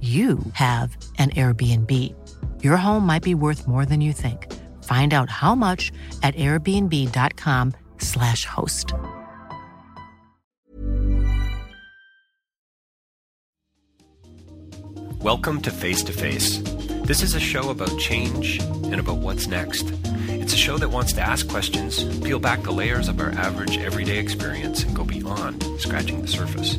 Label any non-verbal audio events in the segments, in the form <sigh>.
you have an Airbnb. Your home might be worth more than you think. Find out how much at airbnb.com/slash host. Welcome to Face to Face. This is a show about change and about what's next. It's a show that wants to ask questions, peel back the layers of our average everyday experience, and go beyond scratching the surface.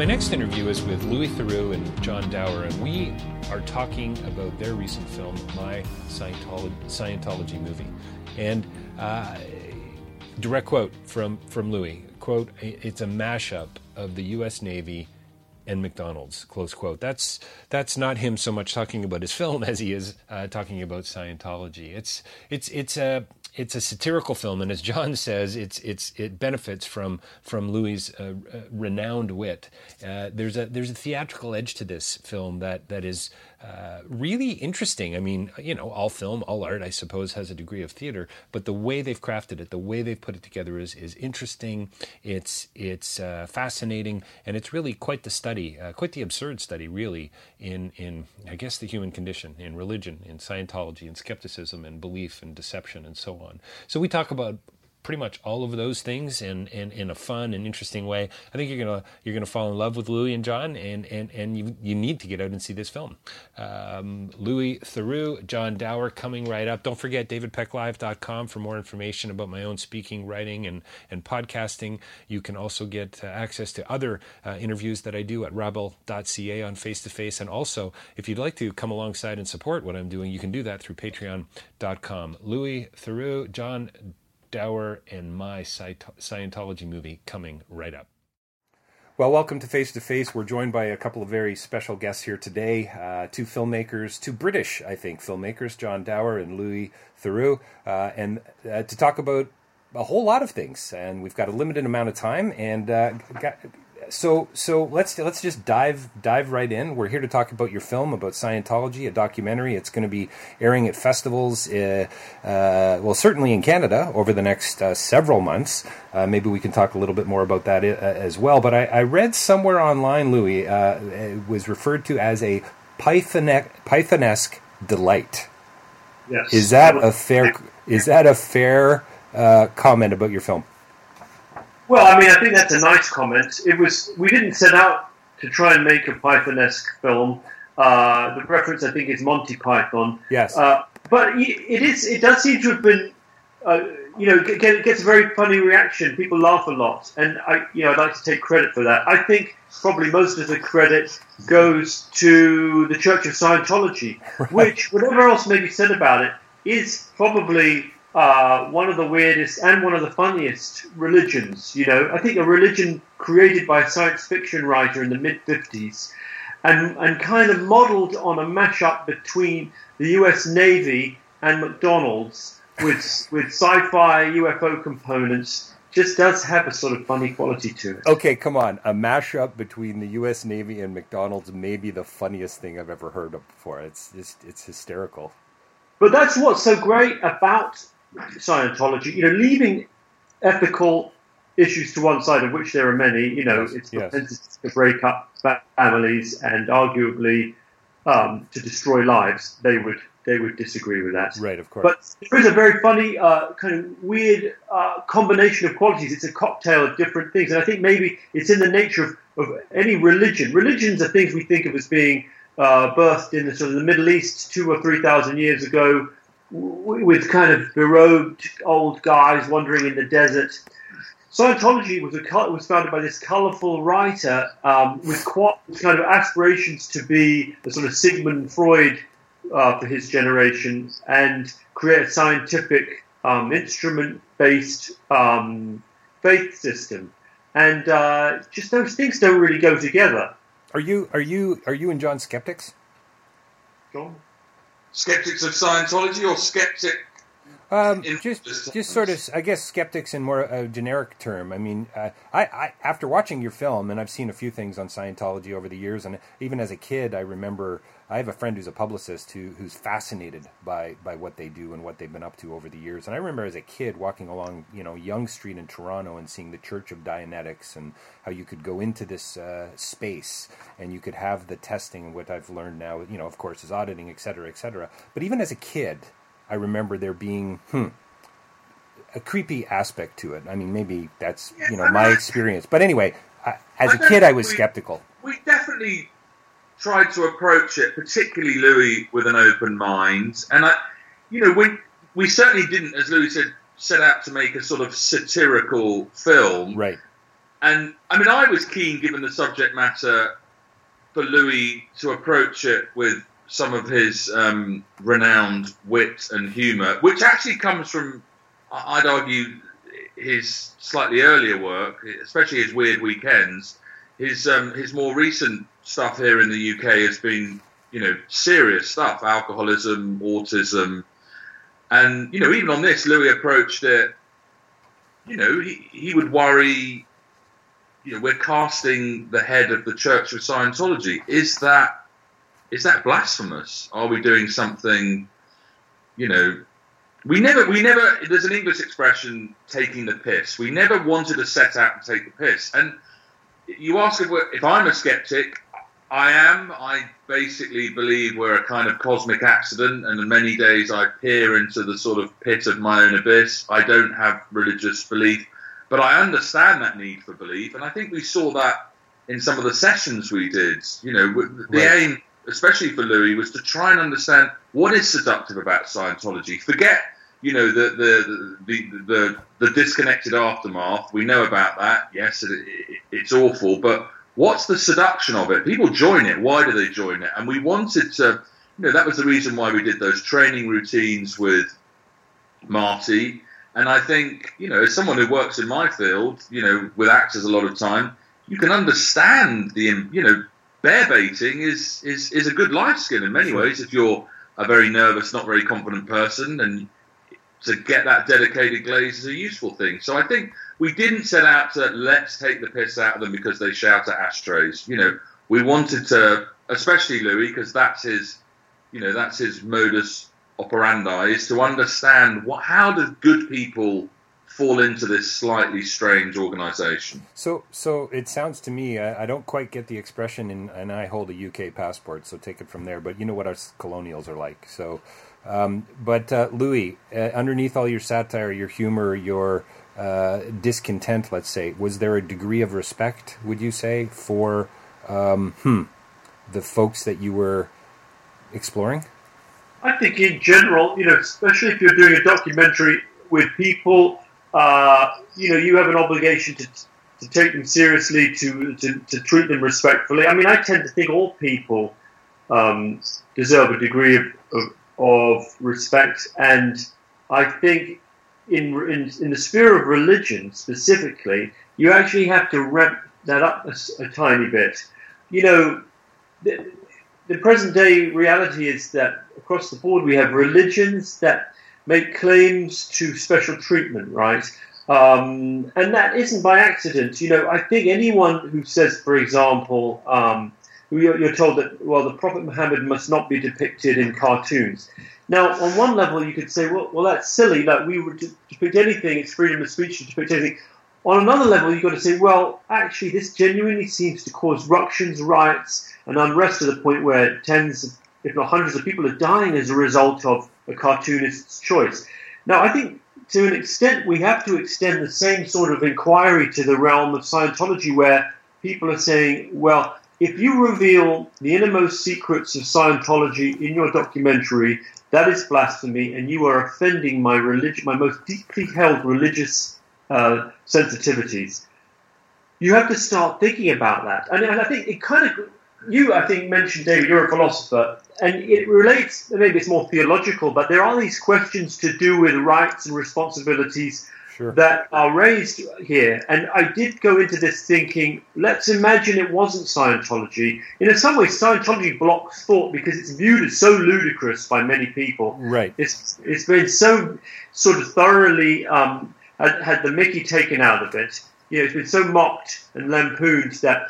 My next interview is with Louis Theroux and John Dower, and we are talking about their recent film, My Scientology, Scientology Movie. And uh, direct quote from, from Louis, quote, it's a mashup of the U.S. Navy and McDonald's, close quote. That's, that's not him so much talking about his <laughs> film as he is uh, talking about Scientology. It's, it's, it's a it's a satirical film, and as John <laughs> says, it's it's it benefits from from Louis' uh, uh, renowned wit. Uh, there's a there's a theatrical edge to this film that that is uh, really interesting. I mean, you know, all film, all art, I suppose, has a degree of theater, but the way they've crafted it, the way they've put it together, is is interesting. It's it's uh, fascinating, and it's really quite the study, uh, quite the absurd study, really, in in I guess the human condition, in religion, in Scientology, in skepticism, and belief, and deception, and so on. So we talk about pretty much all of those things in, in, in a fun and interesting way. I think you're gonna you're gonna fall in love with Louis and John, and and, and you you need to get out and see this film. Um, Louis Theroux, John Dower coming right up. Don't forget davidpecklive.com for more information about my own speaking, writing, and and podcasting. You can also get uh, access to other uh, interviews that I do at rabble.ca on Face to Face, and also if you'd like to come alongside and support what I'm doing, you can do that through Patreon.com. Louis Theroux, John Dower and my Scientology movie coming right up. Well, welcome to Face to Face. We're joined by a couple of very special guests here today. Uh, two filmmakers, two British, I think, filmmakers, John Dower and Louis Theroux, uh, and uh, to talk about a whole lot of things. And we've got a limited amount of time, and uh, got, so so let's let's just dive dive right in. We're here to talk about your film about Scientology, a documentary. It's going to be airing at festivals, uh, uh, well, certainly in Canada over the next uh, several months. Uh, maybe we can talk a little bit more about that uh, as well. But I, I read somewhere online, Louis, uh, it was referred to as a Pythone- Pythonesque delight. Yes. Is that a fair? Is that a fair comment about your film? Well, I mean, I think that's a nice comment. It was we didn't set out to try and make a Python-esque film. Uh, the reference, I think, is Monty Python. Yes. Uh, but it is. It does seem to have been. Uh, you know, it gets a very funny reaction. People laugh a lot, and I, you know, I'd like to take credit for that. I think probably most of the credit goes to the Church of Scientology, <laughs> right. which, whatever else may be said about it, is probably uh, one of the weirdest and one of the funniest religions. You know, I think a religion created by a science fiction writer in the mid 50s and, and kind of modeled on a mashup between the US Navy and McDonald's with, with sci fi UFO components just does have a sort of funny quality to it. Okay, come on. A mashup between the U.S. Navy and McDonald's may be the funniest thing I've ever heard of before. It's just it's hysterical. But that's what's so great about Scientology. You know, leaving ethical issues to one side, of which there are many. You know, it's yes. to break up families and arguably um, to destroy lives. They would they would disagree with that. Right, of course. But there is a very funny, uh, kind of weird uh, combination of qualities. It's a cocktail of different things, and I think maybe it's in the nature of, of any religion. Religions are things we think of as being uh, birthed in the sort of the Middle East two or three thousand years ago, with kind of berobed old guys wandering in the desert. Scientology was a was founded by this colourful writer um, with quite kind of aspirations to be a sort of Sigmund Freud uh, for his generation and create a scientific um, instrument-based um, faith system. And uh, just those things don't really go together. Are you are you are you and John skeptics? John? Skeptics of Scientology or skeptic? Um, just, just- sort of, I guess, skeptics in more a generic term. I mean, uh, I, I, after watching your film, and I've seen a few things on Scientology over the years, and even as a kid, I remember I have a friend who's a publicist who, who's fascinated by, by what they do and what they've been up to over the years. And I remember as a kid walking along, you know, Yonge Street in Toronto and seeing the Church of Dianetics and how you could go into this uh, space and you could have the testing. And what I've learned now, you know, of course, is auditing, et cetera, et cetera. But even as a kid, I remember there being hmm, a creepy aspect to it. I mean, maybe that's you know my experience, but anyway, I, as a kid, I was skeptical. We definitely tried to approach it, particularly Louis, with an open mind. And I, you know, we we certainly didn't, as Louis said, set out to make a sort of satirical film. Right. And I mean, I was keen, given the subject matter, for Louis to approach it with some of his um, renowned wit and humour, which actually comes from, I'd argue, his slightly earlier work, especially his Weird Weekends. His um, his more recent stuff here in the UK has been, you know, serious stuff: alcoholism, autism, and you know, even on this, Louis approached it. You know, he he would worry you know, we're casting the head of the Church of Scientology. Is that is that blasphemous? Are we doing something? You know, we never we never. There's an English expression, taking the piss. We never wanted to set out to take the piss. And you ask if, if I'm a skeptic. I am. I basically believe we're a kind of cosmic accident, and many days I peer into the sort of pit of my own abyss. I don't have religious belief, but I understand that need for belief, and I think we saw that in some of the sessions we did. You know, the Right. aim, especially for Louis, was to try and understand what is seductive about Scientology. Forget, you know, the the the the, the disconnected aftermath. We know about that. Yes, it, it, it's awful, but what's the seduction of it? People join it. Why do they join it? And we wanted to, you know, that was the reason why we did those training routines with Marty. And I think, you know, as someone who works in my field, you know, with actors a lot of time, you can understand the, you know, bear baiting is, is, is a good life skill in many ways if you're a very nervous, not very confident person and to get that dedicated glaze is a useful thing. So I think we didn't set out to let's take the piss out of them because they shout at ashtrays. You know, we wanted to, especially Louis, because that's his, you know, that's his modus operandi, is to understand what, how do good people fall into this slightly strange organisation. So, so it sounds to me, I, I don't quite get the expression, and, and I hold a UK passport, so take it from there. But you know what us colonials are like. So, um, but uh, Louis, uh, underneath all your satire, your humor, your uh, discontent, let's say, was there a degree of respect? Would you say for um, hmm, the folks that you were exploring? I think in general, you know, especially if you're doing a documentary with people, uh, you know, you have an obligation to, to take them seriously, to, to, to treat them respectfully. I mean, I tend to think all people um, deserve a degree of, of, of respect, and I think in, in in the sphere of religion specifically, you actually have to ramp that up a tiny bit. You know, the, the present day reality is that across the board we have religions that make claims to special treatment, right? Um, and that isn't by accident. You know, I think anyone who says, for example, um, you're, told that, well, the Prophet Muhammad must not be depicted in cartoons. Now, on one level, you could say, well, well that's silly. Like we would depict anything; it's freedom of speech to depict anything. On another level, you've got to say, well, actually, this genuinely seems to cause ructions, riots, and unrest to the point where tens, if not hundreds, of people are dying as a result of a cartoonist's choice. Now, I think to an extent, we have to extend the same sort of inquiry to the realm of Scientology, where people are saying, well, if you reveal the innermost secrets of Scientology in your documentary, that is blasphemy, and you are offending my my most deeply held religious uh, sensitivities. You have to start thinking about that, and, and I think it kind of you, I think, mentioned, David, you're a philosopher, and it relates, maybe it's more theological, but there are these questions to do with rights and responsibilities sure. that are raised here. And I did go into this thinking, let's imagine it wasn't Scientology. In some ways, Scientology blocks thought because it's viewed as so ludicrous by many people. Right. It's, it's been so sort of thoroughly, um, had, had the Mickey taken out of it. You know, it's been so mocked and lampooned that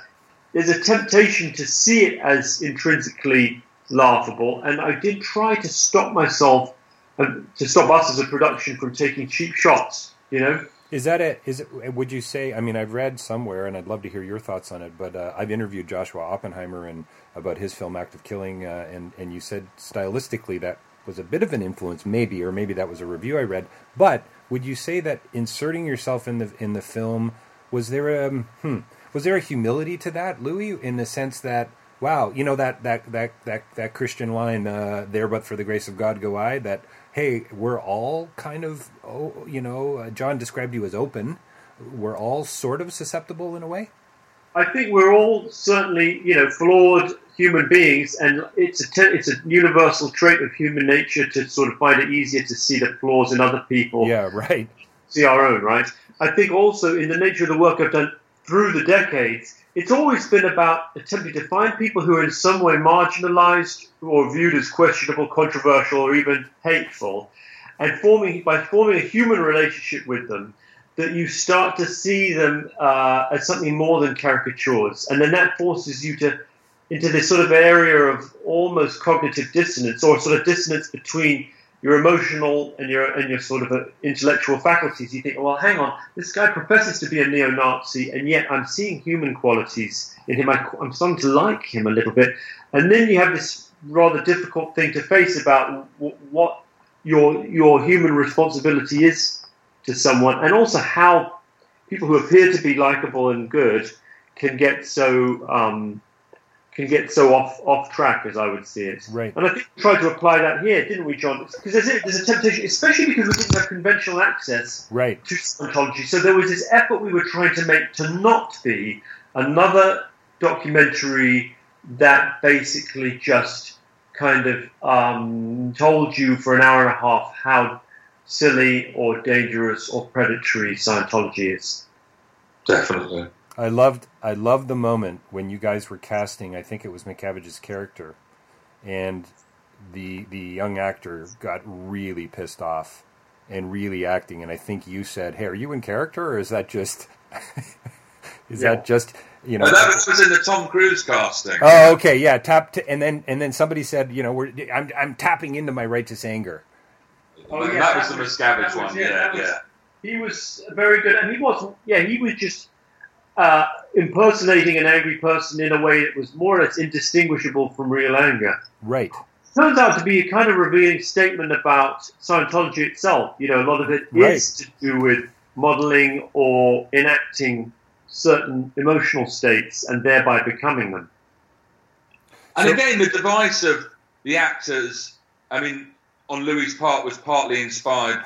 there's a temptation to see it as intrinsically laughable, and I did try to stop myself and to stop us as a production from taking cheap shots. You know. Is that it? Is it? Would you say? I mean, I've read somewhere, and I'd love to hear your thoughts on it. But uh, I've interviewed Joshua Oppenheimer and about his film Act of Killing, uh, and and you said stylistically that was a bit of an influence, maybe, or maybe that was a review I read. But would you say that inserting yourself in the in the film was there a um, hmm, was there a humility to that, Louis, in the sense that wow, you know that that that that that Christian line uh, there, but for the grace of God go I. That hey, we're all kind of oh, you know, uh, John described you as open. We're all sort of susceptible in a way. I think we're all certainly you know flawed human beings, and it's a te- it's a universal trait of human nature to sort of find it easier to see the flaws in other people. Yeah, right. See our own, right? I think also in the nature of the work I've done through the decades, it's always been about attempting to find people who are in some way marginalized or viewed as questionable, controversial, or even hateful, and forming by forming a human relationship with them, that you start to see them uh, as something more than caricatures, and then that forces you to into this sort of area of almost cognitive dissonance, or sort of dissonance between your emotional and your and your sort of uh, intellectual faculties, you think, well, hang on, this guy professes to be a neo-Nazi, and yet I'm seeing human qualities in him. I, am starting to like him a little bit, and then you have this rather difficult thing to face about what your your human responsibility is to someone, and also how people who appear to be likable and good can get so um, can get so off off track as I would see it. Right. And I think we tried to apply that here, didn't we, John? Because there's, there's a temptation, especially because we didn't have conventional access right. to Scientology. So there was this effort we were trying to make to not be another documentary that basically just kind of um, told you for an hour and a half how silly or dangerous or predatory Scientology is. Definitely. I loved I loved the moment when you guys were casting. I think it was Miscavige's character, and the the young actor got really pissed off and really acting. And I think you said, "Hey, are you in character, or is that just <laughs> is yeah. that just you know?" that was in the Tom Cruise casting. Oh, okay, yeah. Tap t- and then and then somebody said, "You know, we're I'm I'm tapping into my righteous anger." Oh, oh yeah, that, that was the Miscavige one. Yeah, yeah. He was very good, and he wasn't. Yeah, he was just uh, impersonating an angry person in a way that was more or less indistinguishable from real anger. Right. Turns out to be a kind of revealing statement about Scientology itself. You know, a lot of it right. is to do with modeling or enacting certain emotional states and thereby becoming them. And so, again, the device of the actors, I mean, on Louis' part was partly inspired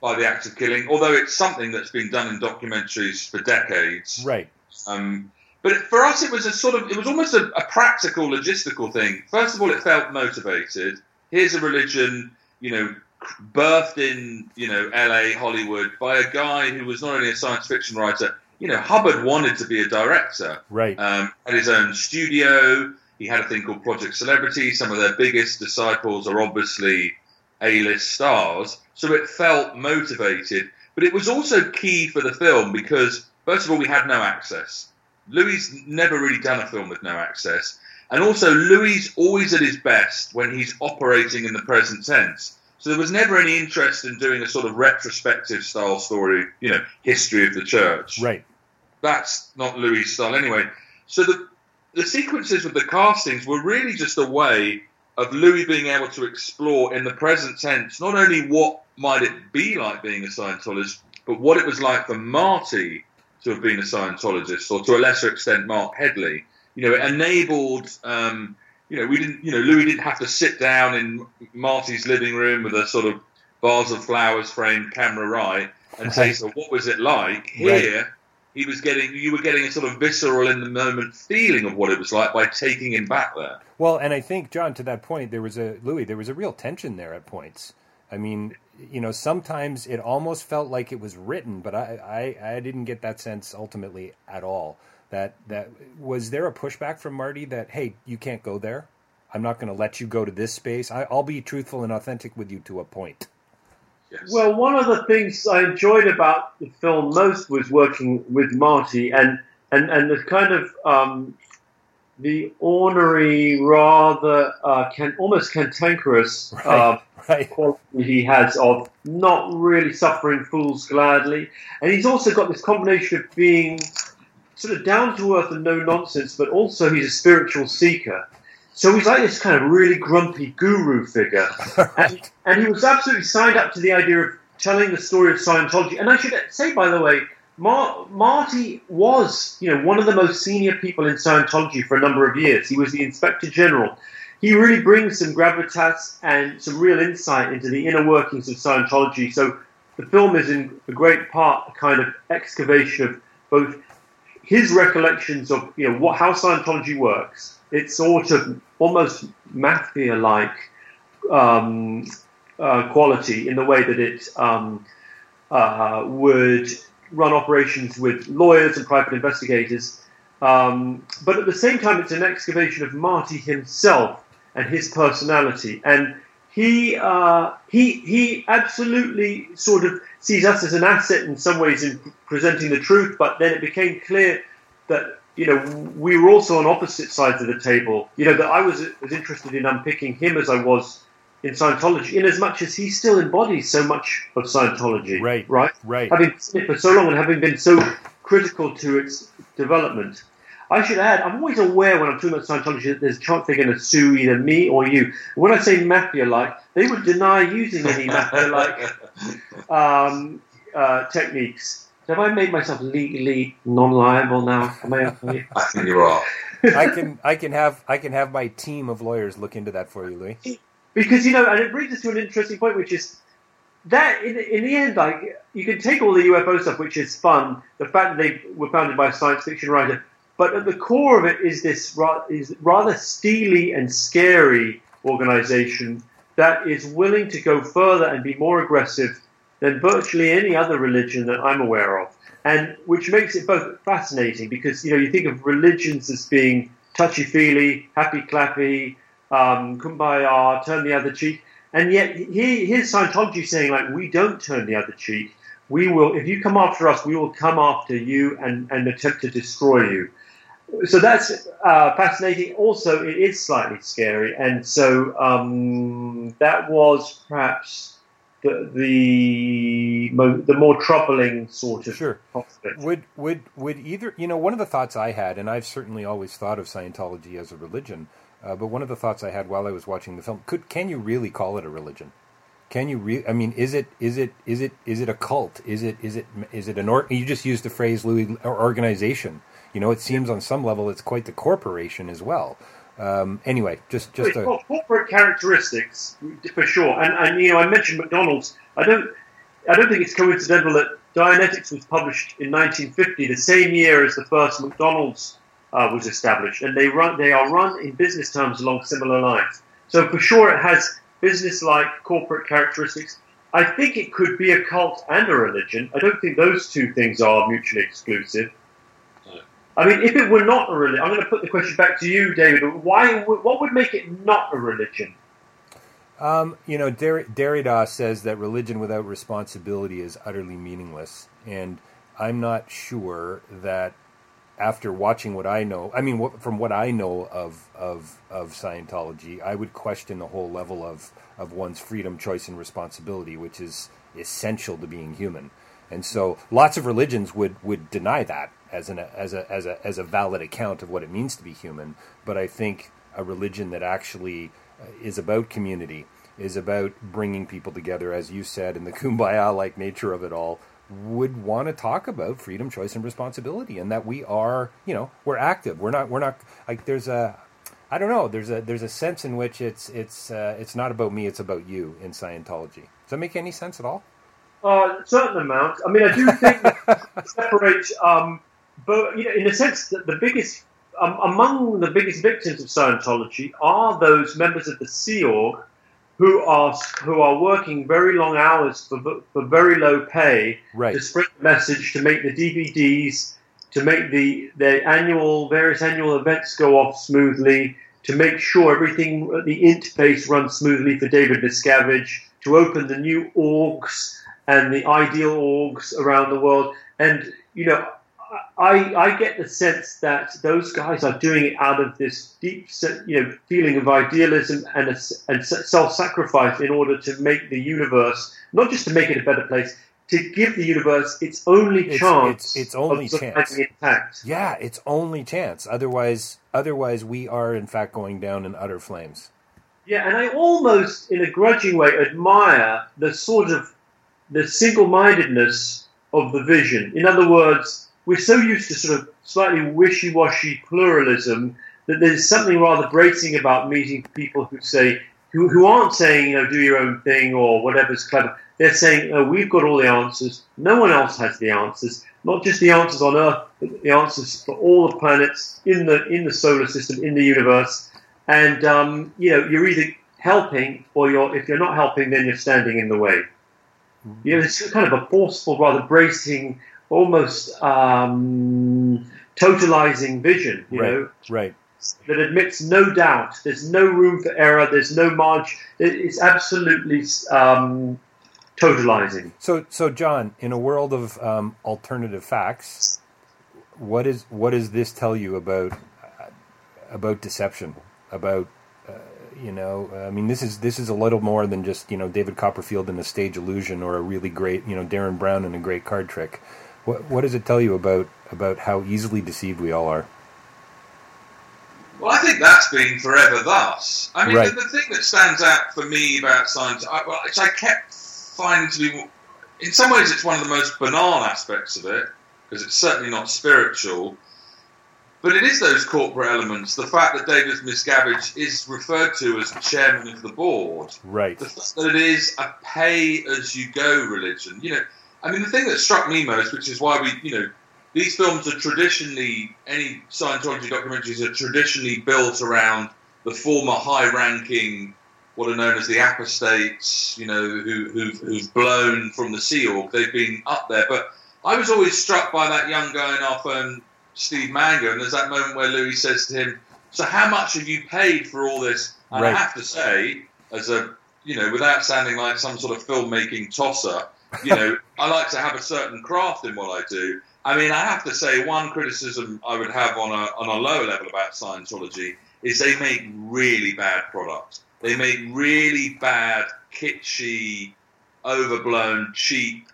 by the act of killing, although it's something that's been done in documentaries for decades. Right. Um, but for us, it was a sort of, it was almost a, a, practical, logistical thing. First of all, it felt motivated. Here's a religion, you know, birthed in, you know, LA, Hollywood, by a guy who was not only a science fiction writer, you know, Hubbard wanted to be a director. Right. Um, had his own studio. He had a thing called Project Celebrity. Some of their biggest disciples are obviously A-list stars. So it felt motivated. But it was also key for the film because, first of all, we had no access. Louis never really done a film with no access. And also, Louis always at his best when he's operating in the present tense. So there was never any interest in doing a sort of retrospective style story, you know, history of the church. Right. That's not Louis' style anyway. So the the sequences with the castings were really just a way of Louis being able to explore in the present tense not only what might it be like being a Scientologist, but what it was like for Marty to have been a Scientologist, or to a lesser extent, Marc Headley. You know, it enabled. Um, you know, we didn't. You know, Louis didn't have to sit down in Marty's living room with a sort of vase of flowers framed camera right and say, "So, what was it like here?" Right. He was getting. You were getting a sort of visceral in the moment feeling of what it was like by taking him back there. Well, and I think John, to that point, there was a Louis. There was a real tension there at points. I mean, you know, sometimes it almost felt like it was written, but I, I, I didn't get that sense ultimately at all. That that was there a pushback from Marty that hey, you can't go there. I'm not going to let you go to this space. I, I'll be truthful and authentic with you to a point. Yes. Well, one of the things I enjoyed about the film most was working with Marty and and and the kind of um, the ornery, rather uh, can almost cantankerous uh, Right. quality he has of not really suffering fools gladly, and he's also got this combination of being sort of down to earth and no nonsense, but also he's a spiritual seeker. So he's like this kind of really grumpy guru figure, <laughs> and, and he was absolutely signed up to the idea of telling the story of Scientology. And I should say, by the way, Mar- Marty was, you know, one of the most senior people in Scientology for a number of years. He was the Inspector General. He really brings some gravitas and some real insight into the inner workings of Scientology. So the film is in a great part a kind of excavation of both his recollections of you know what how Scientology works. It's sort of almost mafia-like um, uh, quality in the way that it um, uh, would run operations with lawyers and private investigators. Um, but at the same time, it's an excavation of Marty himself and his personality. And he uh, he he absolutely sort of sees us as an asset in some ways in presenting the truth. But then it became clear that you know we were also on opposite sides of the table. You know that I was as interested in unpicking him as I was in Scientology, in as much as he still embodies so much of Scientology. Right, right, right. Having seen it for so long and having been so critical to its development. I should add, I'm always aware when I'm talking about Scientology that there's a chance they're going to sue either me or you. When I say mafia-like, they would deny using any mafia-like <laughs> um, uh, techniques. So have I made myself legally non-liable now? Am I okay? <laughs> I think you are. I can I can have I can have my team of lawyers look into that for you, Louis. because you know, and it brings us to an interesting point, which is that in, in the end, like you can take all the UFO stuff, which is fun, the fact that they were founded by a science fiction writer, but at the core of it is this ra- is rather steely and scary organization that is willing to go further and be more aggressive than virtually any other religion that I'm aware of, and which makes it both fascinating because you know you think of religions as being touchy feely, happy clappy, um, kumbaya, turn the other cheek, and yet here, here's Scientology saying like we don't turn the other cheek. We will, if you come after us, we will come after you and, and attempt to destroy you. So that's uh, fascinating. Also, it is slightly scary, and so um, that was perhaps the the, mo- the more troubling sort of Sure. Would would would either you know one of the thoughts I had, and I've certainly always thought of Scientology as a religion, uh, but one of the thoughts I had while I was watching the film could can you really call it a religion? Can you re- I mean, is it is it is it is it a cult? Is it is it is it an or- you just used the phrase Louis or organization? You know, it seems on some level it's quite the corporation as well. Um, anyway, just just a, got corporate characteristics for sure, and and you know I mentioned McDonald's. I don't I don't think it's coincidental that Dianetics was published in 1950, the same year as the first McDonald's uh, was established, and they run they are run in business terms along similar lines. So for sure, it has business-like corporate characteristics. I think it could be a cult and a religion. I don't think those two things are mutually exclusive. I mean, if it were not a religion, I'm going to put the question back to you, David. Why? What would make it not a religion? Um, you know, Der- Derrida says that religion without responsibility is utterly meaningless, and I'm not sure that after watching what I know, I mean, what, from what I know of of of Scientology, I would question the whole level of of one's freedom, choice, and responsibility, which is essential to being human. And so, lots of religions would would deny that as an as a as a as a valid account of what it means to be human. But I think a religion that actually uh, is about community, is about bringing people together, as you said, and the <laughs> kumbaya like nature of it all, would want to talk about freedom, choice, and responsibility, and that we are, you know, we're active. We're not. We're not like there's a. I don't know. There's a there's a sense in which it's it's uh, it's not about me. It's about you in Scientology. Does that make any sense at all? Uh, a certain amount. I mean, I do think that <laughs> separate, um, but you know, in a sense, that the biggest um, among the biggest victims of Scientology are those members of the Sea Org who are who are working very long hours for for very low pay Right. to spread the message, to make the DVDs, to make the the annual various annual events go off smoothly, to make sure everything the interface runs smoothly for David Miscavige, to open the new orgs and the ideal orgs around the world, and you know. I, I get the sense that those guys are doing it out of this deep, you know, feeling of idealism and, a, and self-sacrifice in order to make the universe, not just to make it a better place, to give the universe its only It's- chance, it's- its only chance. intact. Yeah, it's only chance. Otherwise, otherwise we are in fact going down in utter flames. Yeah, and I almost, in a grudging way, admire the sort of the single-mindedness of the vision. In other words, we're so used to sort of slightly wishy-washy pluralism that there's something rather bracing about meeting people who say who, who aren't saying you know do your own thing or whatever's clever. They're saying oh, we've got all the answers. No one else has the answers. Not just the answers on Earth, but the answers for all the planets in the in the solar system, in the universe and um, you know you're either helping or you're if you're not helping then you're standing in the way you know it's kind of a forceful rather bracing almost um, totalizing vision you right, know? right. that admits no doubt. There's no room for error. There's no margin. It's absolutely um, totalizing. So, so John, in a world of um, alternative facts, what is what does this tell you about uh, about deception? About you know, uh, I mean, this is this is a little more than just you know David Copperfield in a stage illusion or a really great you know Derren Brown in a great card trick. What what does it tell you about about how easily deceived we all are? Well, I think that's been forever thus. I mean, Right. the, the thing that stands out for me about science, I, well, which I kept finding to be, in some ways, it's one of the most banal aspects of it, because it's certainly not spiritual. But it is those corporate elements. The fact that David Miscavige is referred to as the chairman of the board. Right. The fact that it is a pay-as-you-go religion. You know, I mean, the thing that struck me most, which is why we, you know, these films are traditionally any Scientology documentaries are traditionally built around the former high-ranking, what are known as the apostates, you know, who, who've, who've blown from the Sea Org. They've been up there, but I was always struck by that young guy in our firm, Steve Mango, and there's that moment where Louis says to him, "So how much have you paid for all this?" And Right. I have to say, as a you know, without sounding like some sort of filmmaking tosser, you know, <laughs> I like to have a certain craft in what I do. I mean, I have to say, one criticism I would have on a on a lower level about Scientology is they make really bad products. They make really bad, kitschy, overblown, cheap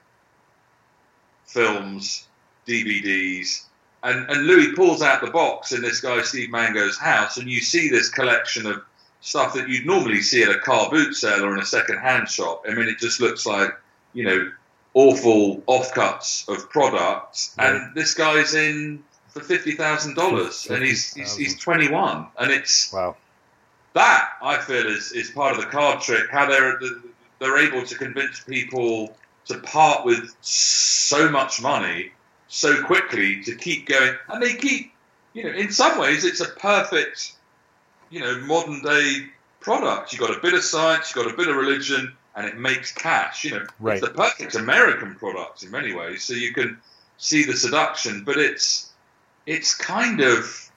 films, DVDs. And, and Louis pulls out the box in this guy Steve Mango's house, and you see this collection of stuff that you'd normally see at a car boot sale or in a second-hand shop. I mean, it just looks like, you know, awful offcuts of products. And this guy's in for fifty thousand dollars, and he's, he's he's twenty-one, and it's Wow. that I feel is, is part of the card trick. How they're they're able to convince people to part with so much money so quickly to keep going, and they keep. You know, in some ways, it's a perfect, you know, modern day product. You've got a bit of science, you've got a bit of religion, and it makes cash. You know, Right. it's the perfect American product in many ways. So you can see the seduction, but it's it's kind of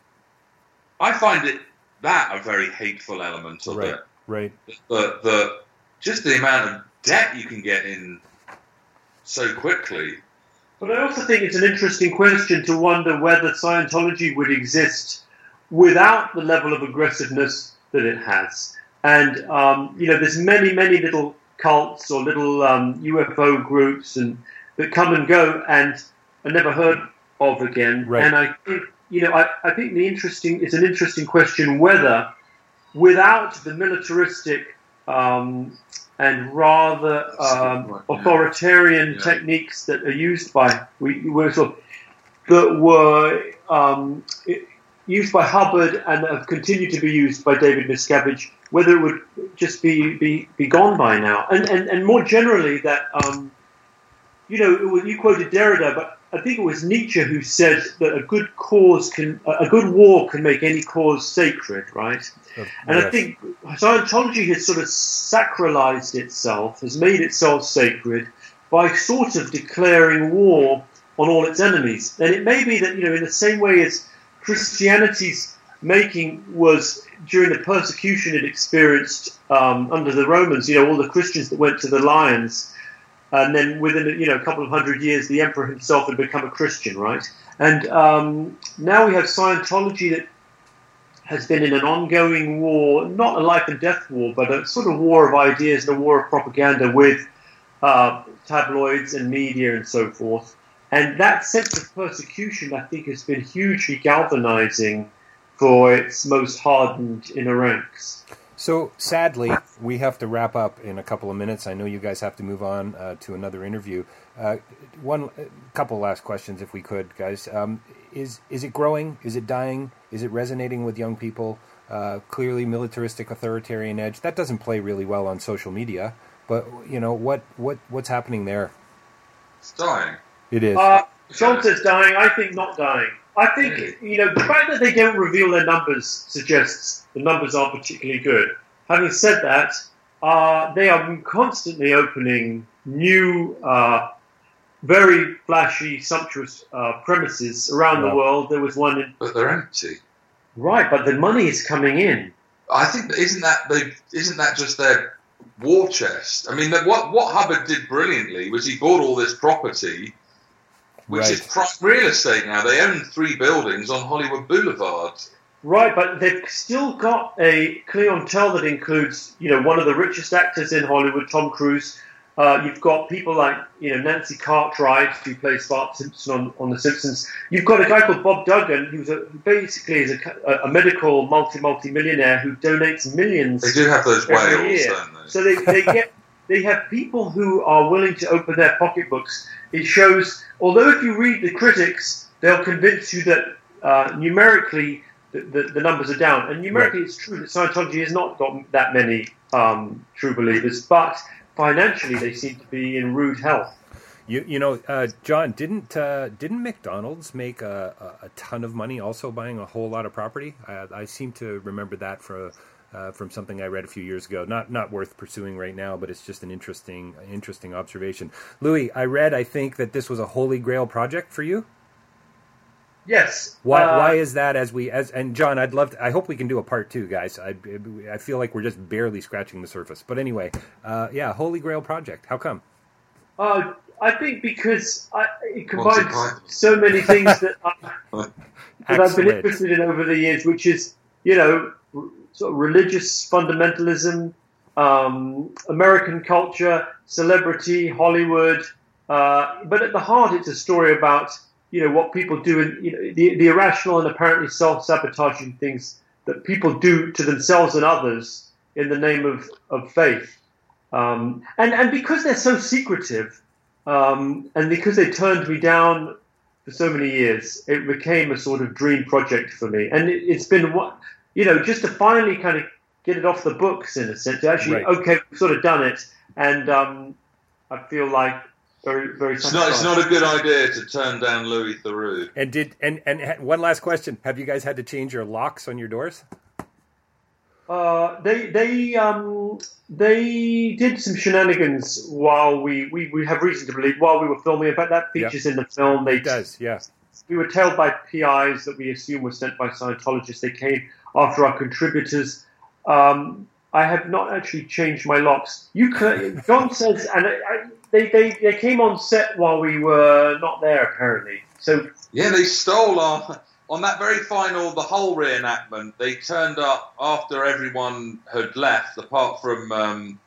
I find it that a very hateful element of Right. it. Right. But the just the amount of debt you can get in so quickly. But I also think it's an interesting question to wonder whether Scientology would exist without the level of aggressiveness that it has. And um, you know, there's many, many little cults or little um, UFO groups and that come and go and are never heard of again. Right. And I think you know, I, I think the interesting it's an interesting question whether without the militaristic um, and rather um, authoritarian Yeah. techniques that are used by we were sort of, that were um, used by Hubbard and have continued to be used by David Miscavige, whether it would just be, be, be gone by now. And, and, and more generally, that, um, you know, it was, you quoted Derrida, but I think it was Nietzsche who said that a good cause can, a good war can make any cause sacred, right? And I think Scientology has sort of sacralized itself, has made itself sacred by sort of declaring war on all its enemies. And it may be that, you know, in the same way as Christianity's making was during the persecution it experienced um, under the Romans, you know, all the Christians that went to the lions. And then within you know a couple of hundred years, the emperor himself had become a Christian, right? And um, now we have Scientology that has been in an ongoing war, not a life and death war, but a sort of war of ideas a war of propaganda with uh, tabloids and media and so forth. And that sense of persecution, I think, has been hugely galvanizing for its most hardened inner ranks. So sadly, we have to wrap up in a couple of minutes. I know you guys have to move on uh, to another interview. Uh, one couple last questions, if we could, guys. Um, is is it growing? Is it dying? Is it resonating with young people? Uh, clearly, militaristic, authoritarian edge that doesn't play really well on social media. But you know what what what's happening there? It's dying. It is. Uh, John says dying. I think not dying. I think you know the fact that they don't reveal their numbers suggests the numbers aren't particularly good. Having said that, uh, they are constantly opening new, uh, very flashy, sumptuous uh, premises around Yeah. the world. There was one in But they're empty. right, but the money is coming in. I think isn't that the isn't that just their war chest? I mean, what what Hubbard did brilliantly was he bought all this property, which is prime real estate now. They own three buildings on Hollywood Boulevard. Right, but they've still got a clientele that includes, you know, one of the richest actors in Hollywood, Tom Cruise. Uh, you've got people like, you know, Nancy Cartwright, who plays Bart Simpson on, on The Simpsons. You've got a guy called Bob Duggan, who's a, basically is a, a medical multi multi millionaire who donates millions They do have those whales, year. don't they? So they, they get they have people who are willing to open their pocketbooks. It shows, although if you read the critics, they'll convince you that uh, numerically the, the, the numbers are down. And numerically, it's true that Scientology has not got that many um, true believers, but financially they seem to be in rude health. You you know, uh, John didn't uh, didn't McDonald's make a, a, a ton of money also buying a whole lot of property? I, I seem to remember that for, uh, from something I read a few years ago. Not not worth pursuing right now, but it's just an interesting interesting observation. Louis, I read I think that this was a holy grail project for you. Yes. Why uh, why is that? As we as and John, I'd love. To, I hope we can do a part two, guys. I I feel like we're just barely scratching the surface. But anyway, uh, yeah, holy grail project. How come? Uh, I think because I, it combines so many things that, <laughs> I, that I've been interested in over the years, which is, you know, r- sort of religious fundamentalism, um, American culture, celebrity, Hollywood. Uh, but at the heart, it's a story about, you know, what people do and you know, the, the irrational and apparently self-sabotaging things that people do to themselves and others in the name of, of faith. Um, and, and because they're so secretive, um, and because they turned me down for so many years, it became a sort of dream project for me. And it, it's been what, you know, just to finally kind of get it off the books in a sense. Actually, Right. okay, we've sort of done it, and um, I feel like very, very. It's not. It's not a good idea to turn down Louis Theroux. And did and and one last question: Have you guys had to change your locks on your doors? Uh, they they um they did some shenanigans while we, we, we have reason to believe while we were filming. In fact, that features in the film. They It does, yeah. we were told by PIs that we assume were sent by Scientologists. They came after our contributors. Um, I have not actually changed my locks. You could, John <laughs> says, and I, I, they, they they came on set while we were not there apparently. So Yeah, they stole our on that very final the whole reenactment. They turned up after everyone had left, apart from um,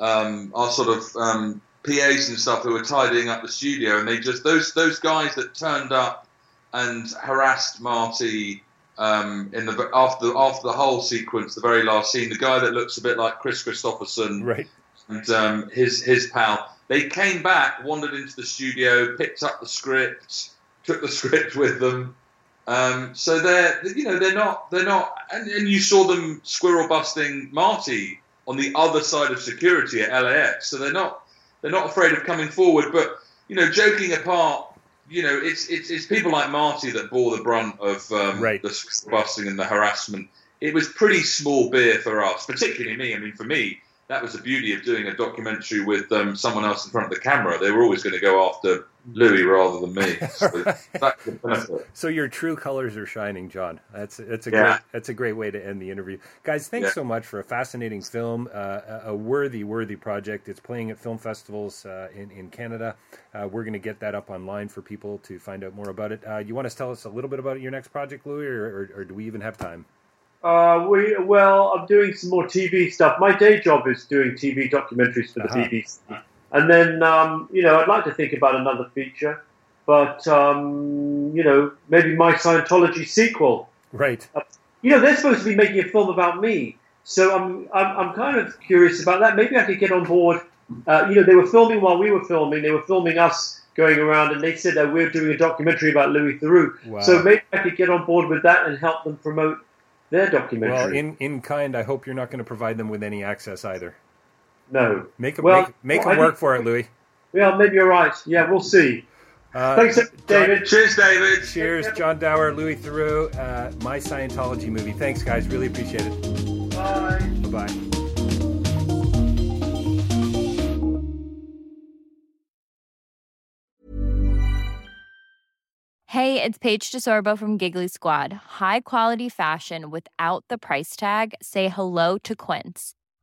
um, our sort of um, PAs and stuff who were tidying up the studio, and they just those those guys that turned up and harassed Marty. Um, in the after after the whole sequence, the very last scene, the guy that looks a bit like Kris Kristofferson, Right. and um, his his pal. They came back, wandered into the studio, picked up the script, took the <laughs> script with them. Um, so they're you know they're not they're not and, and you saw them squirrel busting Marty on the other side of security at LAX. So they're not they're not afraid of coming forward. But you know, joking apart, you know, it's it's, it's people like Marty that bore the brunt of um, Right. the busting and the harassment. It was pretty small beer for us, particularly me. I mean, for me, that was the beauty of doing a documentary with um, someone else in front of the camera. They were always going to go after Louis rather than me. <laughs> So that's the. So your true colors are shining, John. That's that's a Yeah. great that's a great way to end the interview, guys. Thanks Yeah. so much for a fascinating film, uh, a- a worthy worthy project. It's playing at film festivals uh, in in Canada. Uh, we're going to get that up online for people to find out more about it. Uh, you want to tell us a little bit about your next project, Louis, or, or, or do we even have time? Uh, we well, I'm doing some more TV stuff. My day job is doing TV documentaries for the Uh-huh. BBC, and then um, you know I'd like to think about another feature, but um, you know maybe my Scientology sequel. Right. You know they're supposed to be making a film about me, so I'm I'm, I'm kind of curious about that. Maybe I could get on board. Uh, you know they were filming while we were filming. They were filming us going around, and they said that we're doing a documentary about Louis Theroux. Wow. So maybe I could get on board with that and help them promote their documentary. Well, in in kind, I hope you're not going to provide them with any access either. No. Make 'em- Well, make make well, them work think- for it, Louis. Yeah, maybe you're right. Yeah, we'll see. Uh, Thanks, David. Cheers, David. Cheers, John Dower, Louis Theroux, uh, my Scientology movie. Thanks, guys. Really appreciate it. Bye. Bye bye. Hey, it's Paige DeSorbo from Giggly Squad. High quality fashion without the price tag. Say hello to Quince.